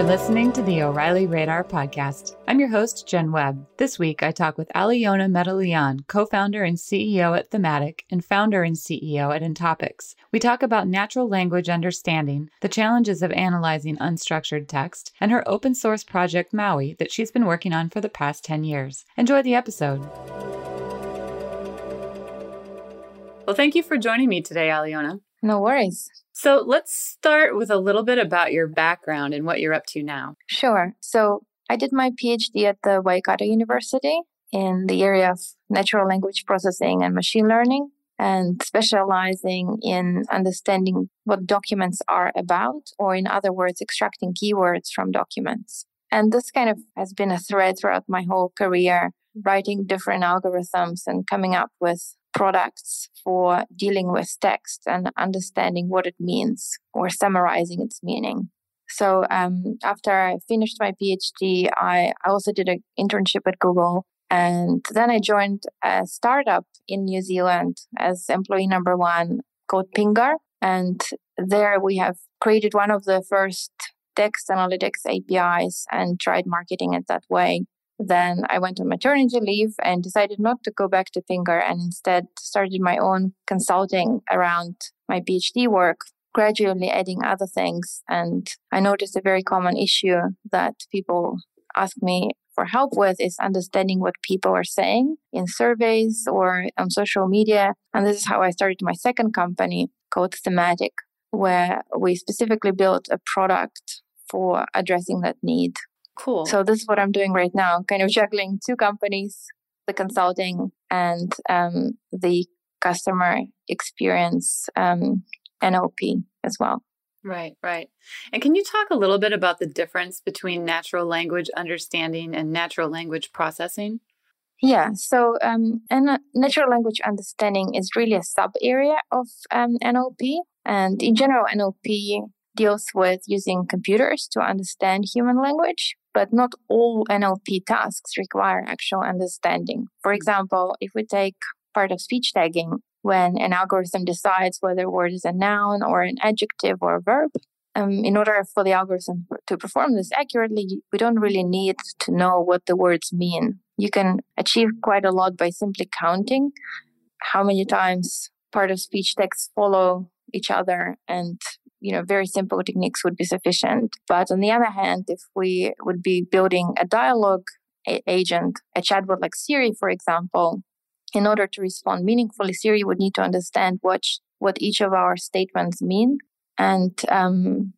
You're listening to the O'Reilly Radar Podcast. I'm your host, Jen Webb. This week, I talk with Alyona Medelyan, co founder and CEO at Thematic and founder and CEO at Entopix. We talk about natural language understanding, the challenges of analyzing unstructured text, and her open source project Maui that she's been working on for the past 10 years. Enjoy the episode. Well, thank you for joining me today, Alyona. No worries. So let's start with a little bit about your background and what you're up to now. Sure. So I did my PhD at the Waikato University in the area of natural language processing and machine learning and specializing in understanding what documents are about, or in other words, extracting keywords from documents. And this kind of has been a thread throughout my whole career, writing different algorithms and coming up with products for dealing with text and understanding what it means or summarizing its meaning. So um, after I finished my PhD, I, I also did an internship at Google. And then I joined a startup in New Zealand as employee number one called Pingar. And there we have created one of the first text analytics APIs and tried marketing it that way. Then I went on maternity leave and decided not to go back to Pingar and instead started my own consulting around my PhD work, gradually adding other things. And I noticed a very common issue that people ask me for help with is understanding what people are saying in surveys or on social media. And this is how I started my second company called Thematic, where we specifically built a product for addressing that need. Cool. So this is what I'm doing right now, kind of juggling two companies, the consulting and um, the customer experience um, NLP as well. Right, right. And can you talk a little bit about the difference between natural language understanding and natural language processing? Yeah, so um, and natural language understanding is really a sub area of um, NLP. And in general, NLP deals with using computers to understand human language, but not all NLP tasks require actual understanding. For example, if we take part of speech tagging, when an algorithm decides whether a word is a noun or an adjective or a verb, um, in order for the algorithm to perform this accurately, we don't really need to know what the words mean. You can achieve quite a lot by simply counting how many times part of speech texts follow each other and you know, very simple techniques would be sufficient. But on the other hand, if we would be building a dialogue agent, a chatbot like Siri, for example, in order to respond meaningfully, Siri would need to understand what what each of our statements mean, and um,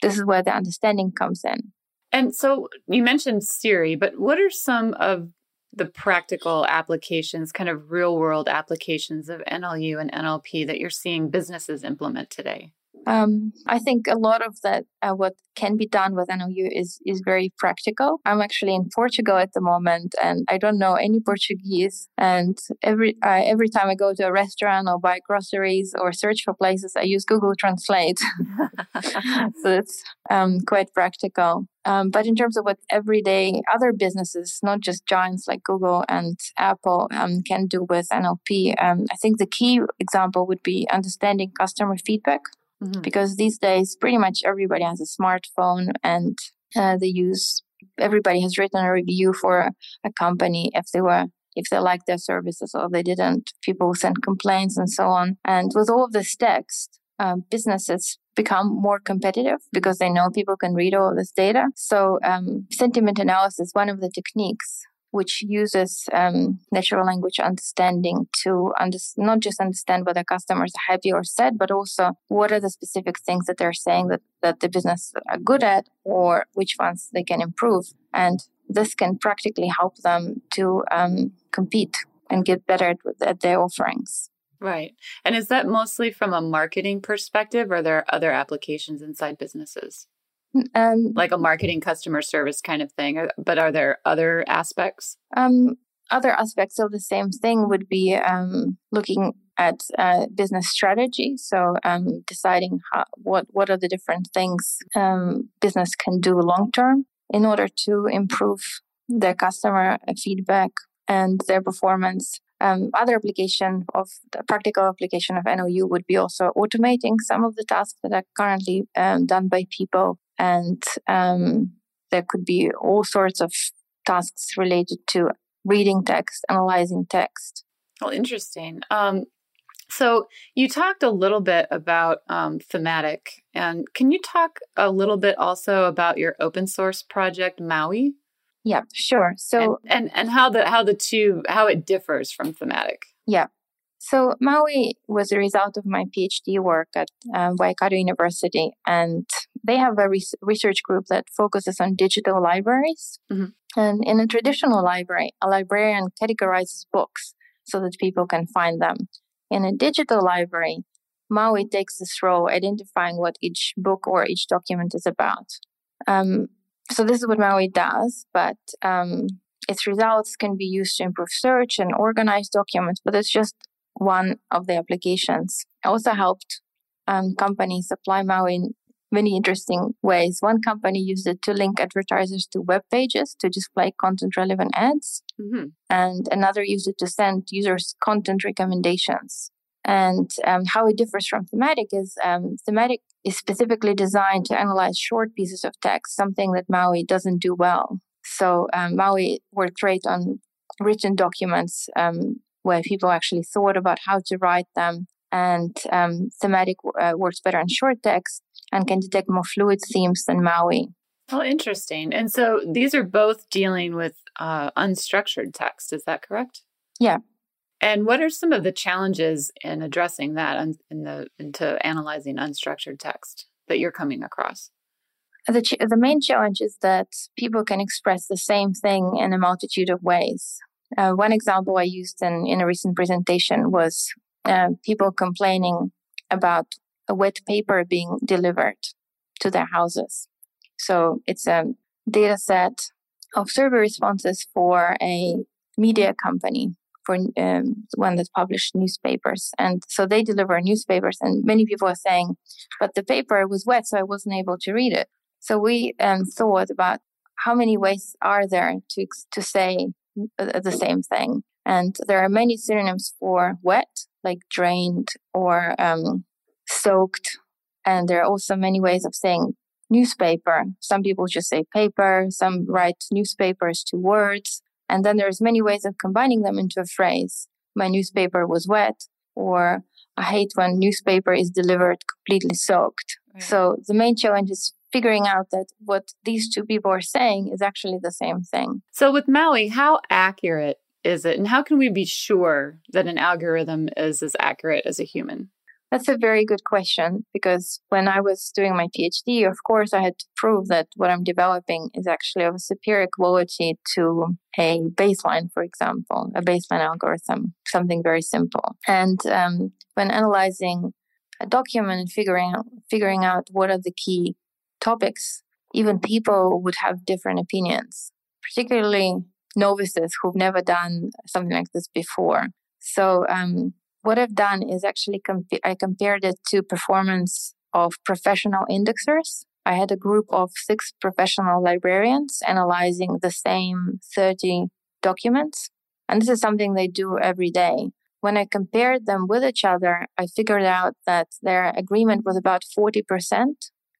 this is where the understanding comes in. And so you mentioned Siri, but what are some of the practical applications, kind of real world applications of NLU and NLP that you're seeing businesses implement today? Um, I think a lot of that, uh, what can be done with NLU is is very practical. I'm actually in Portugal at the moment, and I don't know any Portuguese. And every uh, every time I go to a restaurant or buy groceries or search for places, I use Google Translate. so it's um, quite practical. Um, but in terms of what everyday other businesses, not just giants like Google and Apple, um, can do with NLP, um, I think the key example would be understanding customer feedback. Mm-hmm. Because these days, pretty much everybody has a smartphone and uh, they use, everybody has written a review for a company if they were if they like their services or they didn't. People send complaints and so on. And with all of this text, um, businesses become more competitive because they know people can read all this data. So, um, sentiment analysis, one of the techniques which uses um, natural language understanding to under- not just understand whether customers are happy or sad, but also what are the specific things that they're saying that, that the business are good at or which ones they can improve. And this can practically help them to um, compete and get better at, at their offerings. Right. And is that mostly from a marketing perspective, or are there other applications inside businesses? Um, like a marketing customer service kind of thing. But are there other aspects? Um, other aspects of the same thing would be um, looking at uh, business strategy. So um, deciding how, what what are the different things um, business can do long term in order to improve their customer feedback and their performance. um, other application of the practical application of NLU would be also automating some of the tasks that are currently um, done by people. And um, there could be all sorts of tasks related to reading text, analyzing text. Well, interesting. Um, so you talked a little bit about um, thematic, and can you talk a little bit also about your open source project Maui? Yeah, sure. So and, and and how the how the two how it differs from thematic. Yeah. So Maui was a result of my PhD work at um, Waikato University, and they have a research group that focuses on digital libraries. Mm-hmm. And in a traditional library, a librarian categorizes books so that people can find them. In a digital library, Maui takes this role identifying what each book or each document is about. Um, so this is what Maui does, but um, its results can be used to improve search and organize documents, but it's just one of the applications. I also helped um, companies apply Maui many interesting ways. One company used it to link advertisers to web pages to display content relevant ads, mm-hmm. and another used it to send users content recommendations. And um, how it differs from thematic is um, thematic is specifically designed to analyze short pieces of text, something that Maui doesn't do well. So um, Maui worked great on written documents um, where people actually thought about how to write them, and um, thematic uh, works better on short text and can detect more fluid themes than Maui. Oh, interesting. And so these are both dealing with uh, unstructured text. Is that correct? Yeah. And what are some of the challenges in addressing that in the into analyzing unstructured text that you're coming across? The, ch- the main challenge is that people can express the same thing in a multitude of ways. Uh, one example I used in, in a recent presentation was uh, people complaining about a wet paper being delivered to their houses. So it's a data set of survey responses for a media company for um, one that published newspapers. And so they deliver newspapers, and many people are saying, but the paper was wet, so I wasn't able to read it. So we um, thought about how many ways are there to to say uh, the same thing, and there are many synonyms for wet, like drained or um, soaked, and there are also many ways of saying newspaper. Some people just say paper. Some write newspapers to words. And then there's many ways of combining them into a phrase. My newspaper was wet, or I hate when newspaper is delivered completely soaked. Right. So the main challenge is figuring out that what these two people are saying is actually the same thing. So with Maui, how accurate is it? And how can we be sure that an algorithm is as accurate as a human? That's a very good question because when I was doing my PhD, of course, I had to prove that what I'm developing is actually of a superior quality to a baseline, for example, a baseline algorithm, something very simple. And um, when analyzing a document and figuring out, figuring out what are the key topics, even people would have different opinions, particularly novices who've never done something like this before. So um, what I've done is actually I compared it to performance of professional indexers. I had a group of six professional librarians analyzing the same 30 documents. And this is something they do every day. When I compared them with each other, I figured out that their agreement was about 40%.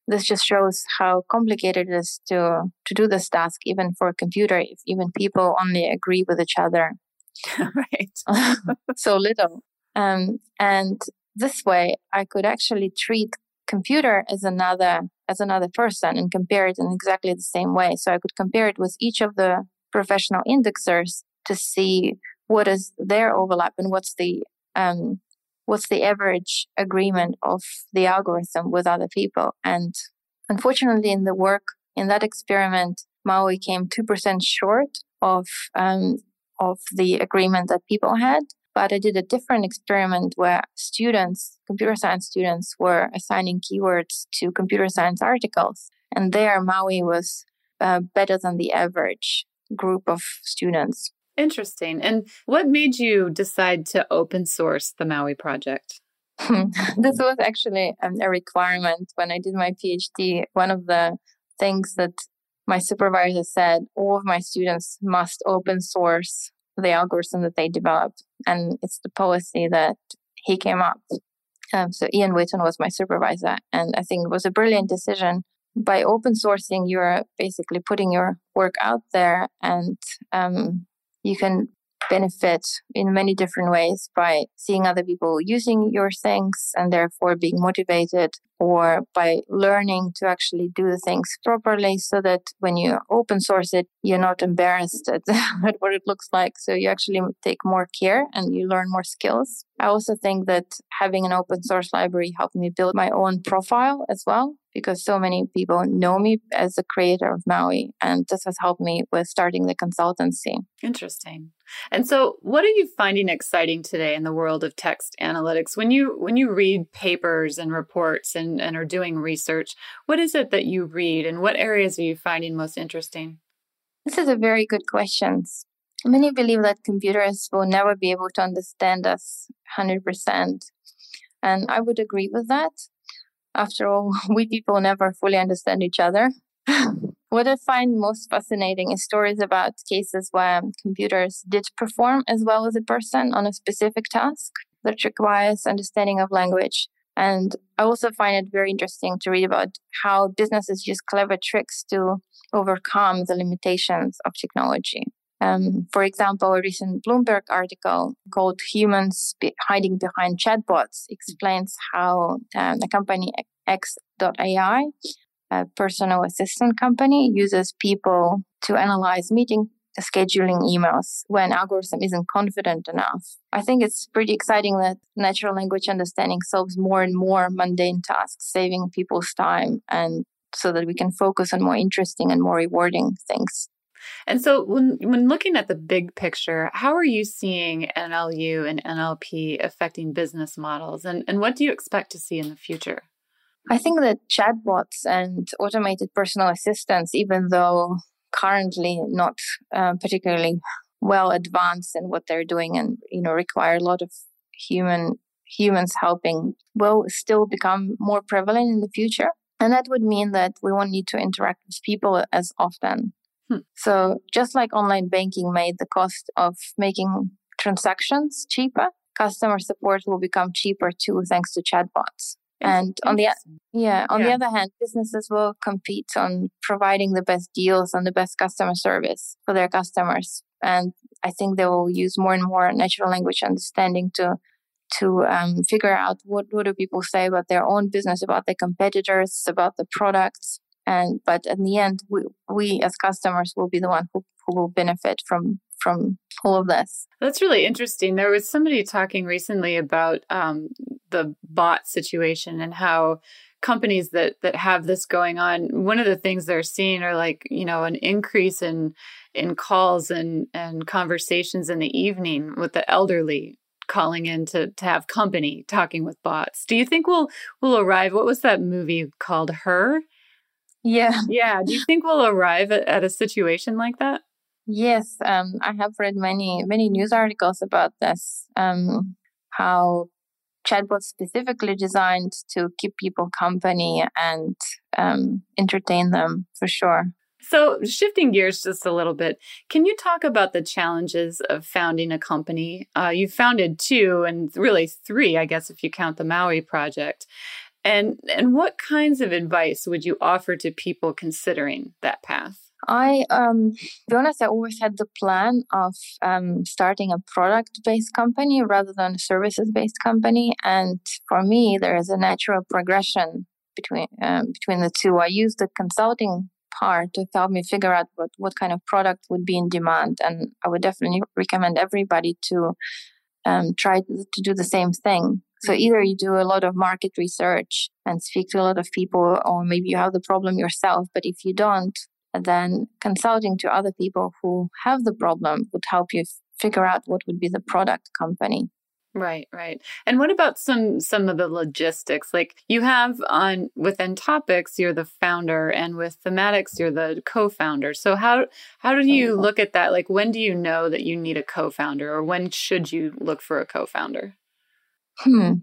This just shows how complicated it is to, to do this task, even for a computer, if even people only agree with each other. right. so little. Um, and this way, I could actually treat computer as another as another person and compare it in exactly the same way. So I could compare it with each of the professional indexers to see what is their overlap and what's the um, what's the average agreement of the algorithm with other people. And unfortunately, in the work in that experiment, Maui came two percent short of um, of the agreement that people had. But I did a different experiment where students, computer science students, were assigning keywords to computer science articles. And there, Maui was uh, better than the average group of students. Interesting. And what made you decide to open source the Maui project? this was actually um, a requirement when I did my PhD. One of the things that my supervisor said all of my students must open source the algorithm that they developed, and it's the policy that he came up. Um, so Ian Witten was my supervisor, and I think it was a brilliant decision. By open sourcing, you're basically putting your work out there, and um, you can benefit in many different ways by seeing other people using your things and therefore being motivated or by learning to actually do the things properly so that when you open source it you're not embarrassed at, at what it looks like. So you actually take more care and you learn more skills. I also think that having an open source library helped me build my own profile as well because so many people know me as the creator of maui and this has helped me with starting the consultancy. Interesting. And so, what are you finding exciting today in the world of text analytics? When you when you read papers and reports and, and are doing research, what is it that you read and what areas are you finding most interesting? This is a very good question. Many believe that computers will never be able to understand us 100%. And I would agree with that. After all, we people never fully understand each other. What I find most fascinating is stories about cases where computers did perform as well as a person on a specific task that requires understanding of language. And I also find it very interesting to read about how businesses use clever tricks to overcome the limitations of technology. Um, for example, a recent Bloomberg article called Humans Hiding Behind Chatbots explains how um, the company X.AI a personal assistant company uses people to analyze meeting scheduling emails when algorithm isn't confident enough. I think it's pretty exciting that natural language understanding solves more and more mundane tasks, saving people's time and so that we can focus on more interesting and more rewarding things. And so when when looking at the big picture, how are you seeing NLU and NLP affecting business models and, and what do you expect to see in the future? I think that chatbots and automated personal assistants, even though currently not uh, particularly well advanced in what they're doing and you know require a lot of human humans helping, will still become more prevalent in the future. And that would mean that we won't need to interact with people as often. Hmm. So just like online banking made the cost of making transactions cheaper, customer support will become cheaper too thanks to chatbots. And on the yeah, on yeah. the other hand, businesses will compete on providing the best deals and the best customer service for their customers. And I think they will use more and more natural language understanding to to um, figure out what, what do people say about their own business, about their competitors, about the products. And but in the end, we, we as customers will be the one who, who will benefit from from all of this. That's really interesting. There was somebody talking recently about um, the bot situation and how companies that that have this going on one of the things they're seeing are like you know an increase in in calls and and conversations in the evening with the elderly calling in to to have company talking with bots do you think we'll we'll arrive what was that movie called her yeah yeah do you think we'll arrive at, at a situation like that Yes, um, I have read many many news articles about this. Um, how chatbots specifically designed to keep people company and um, entertain them for sure. So, shifting gears just a little bit, can you talk about the challenges of founding a company? Uh, you founded two, and really three, I guess, if you count the Maui project. And and what kinds of advice would you offer to people considering that path? I, um, to be honest, I always had the plan of um, starting a product based company rather than a services based company. And for me, there is a natural progression between um, between the two. I use the consulting part to help me figure out what, what kind of product would be in demand. And I would definitely recommend everybody to um, try to do the same thing. So either you do a lot of market research and speak to a lot of people, or maybe you have the problem yourself. But if you don't, then consulting to other people who have the problem would help you figure out what would be the product company. Right right. And what about some some of the logistics? Like you have on with Entopix you're the founder and with thematics you're the co-founder. So how how do you uh-huh. look at that? Like when do you know that you need a co-founder or when should you look for a co-founder hmm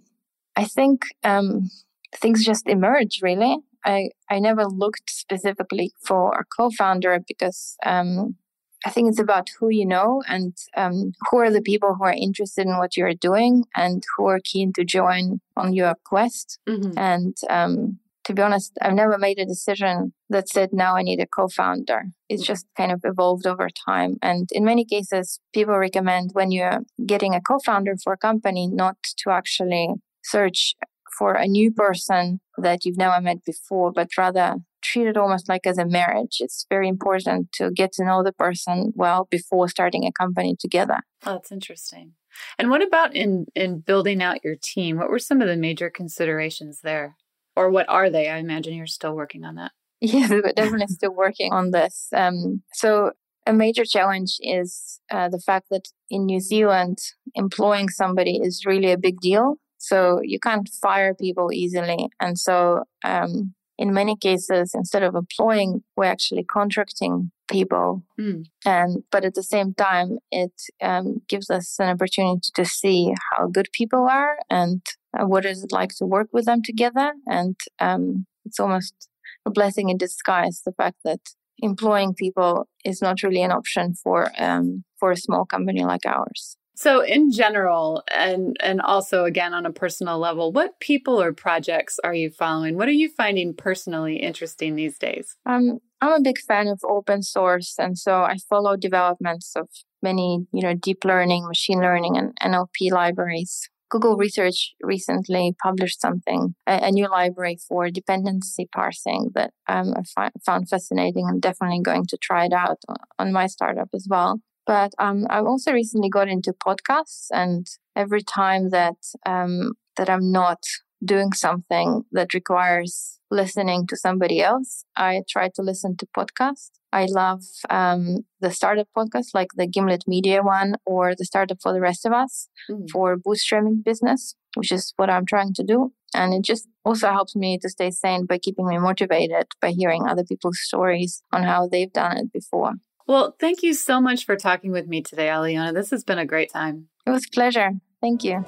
i think um things just emerge really I, I never looked specifically for a co-founder because um, I think it's about who you know and um, who are the people who are interested in what you're doing and who are keen to join on your quest. Mm-hmm. And um, to be honest, I've never made a decision that said, now I need a co founder. It's mm-hmm. just kind of evolved over time. And in many cases, people recommend when you're getting a co founder for a company not to actually search for a new person that you've never met before, but rather treat it almost like as a marriage. It's very important to get to know the person well before starting a company together. Oh, that's interesting. And what about in in building out your team? What were some of the major considerations there? Or what are they? I imagine you're still working on that. Yes, we're definitely still working on this. Um, so a major challenge is uh, the fact that in New Zealand, employing somebody is really a big deal. So you can't fire people easily. And so um, in many cases, instead of employing, we're actually contracting people. Mm. And but at the same time, it um, gives us an opportunity to see how good people are and uh, what is it like to work with them together. And um, it's almost a blessing in disguise the fact that employing people is not really an option for um, for a small company like ours. So in general and and also again on a personal level, what people or projects are you following? What are you finding personally interesting these days? Um I'm a big fan of open source and so I follow developments of many, you know, deep learning, machine learning and NLP libraries. Google Research recently published something, a, a new library for dependency parsing that um, I fi- found fascinating. I'm definitely going to try it out on my startup as well. But um, I've also recently got into podcasts, and every time that um, that I'm not doing something that requires listening to somebody else, I try to listen to podcasts. I love um, the startup podcast, like the Gimlet Media one or the Startup for the Rest of Us mm. for bootstrapping business, which is what I'm trying to do. And it just also helps me to stay sane by keeping me motivated by hearing other people's stories on how they've done it before. Well, thank you so much for talking with me today, Alyona. This has been a great time. It was a pleasure. Thank you.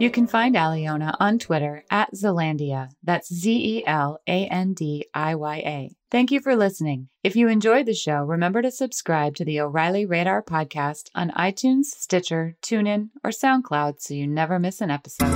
You can find Alyona on Twitter at Zelandiya. That's Z E L A N D I Y A. Thank you for listening. If you enjoyed the show, remember to subscribe to the O'Reilly Radar podcast on iTunes, Stitcher, TuneIn, or SoundCloud so you never miss an episode.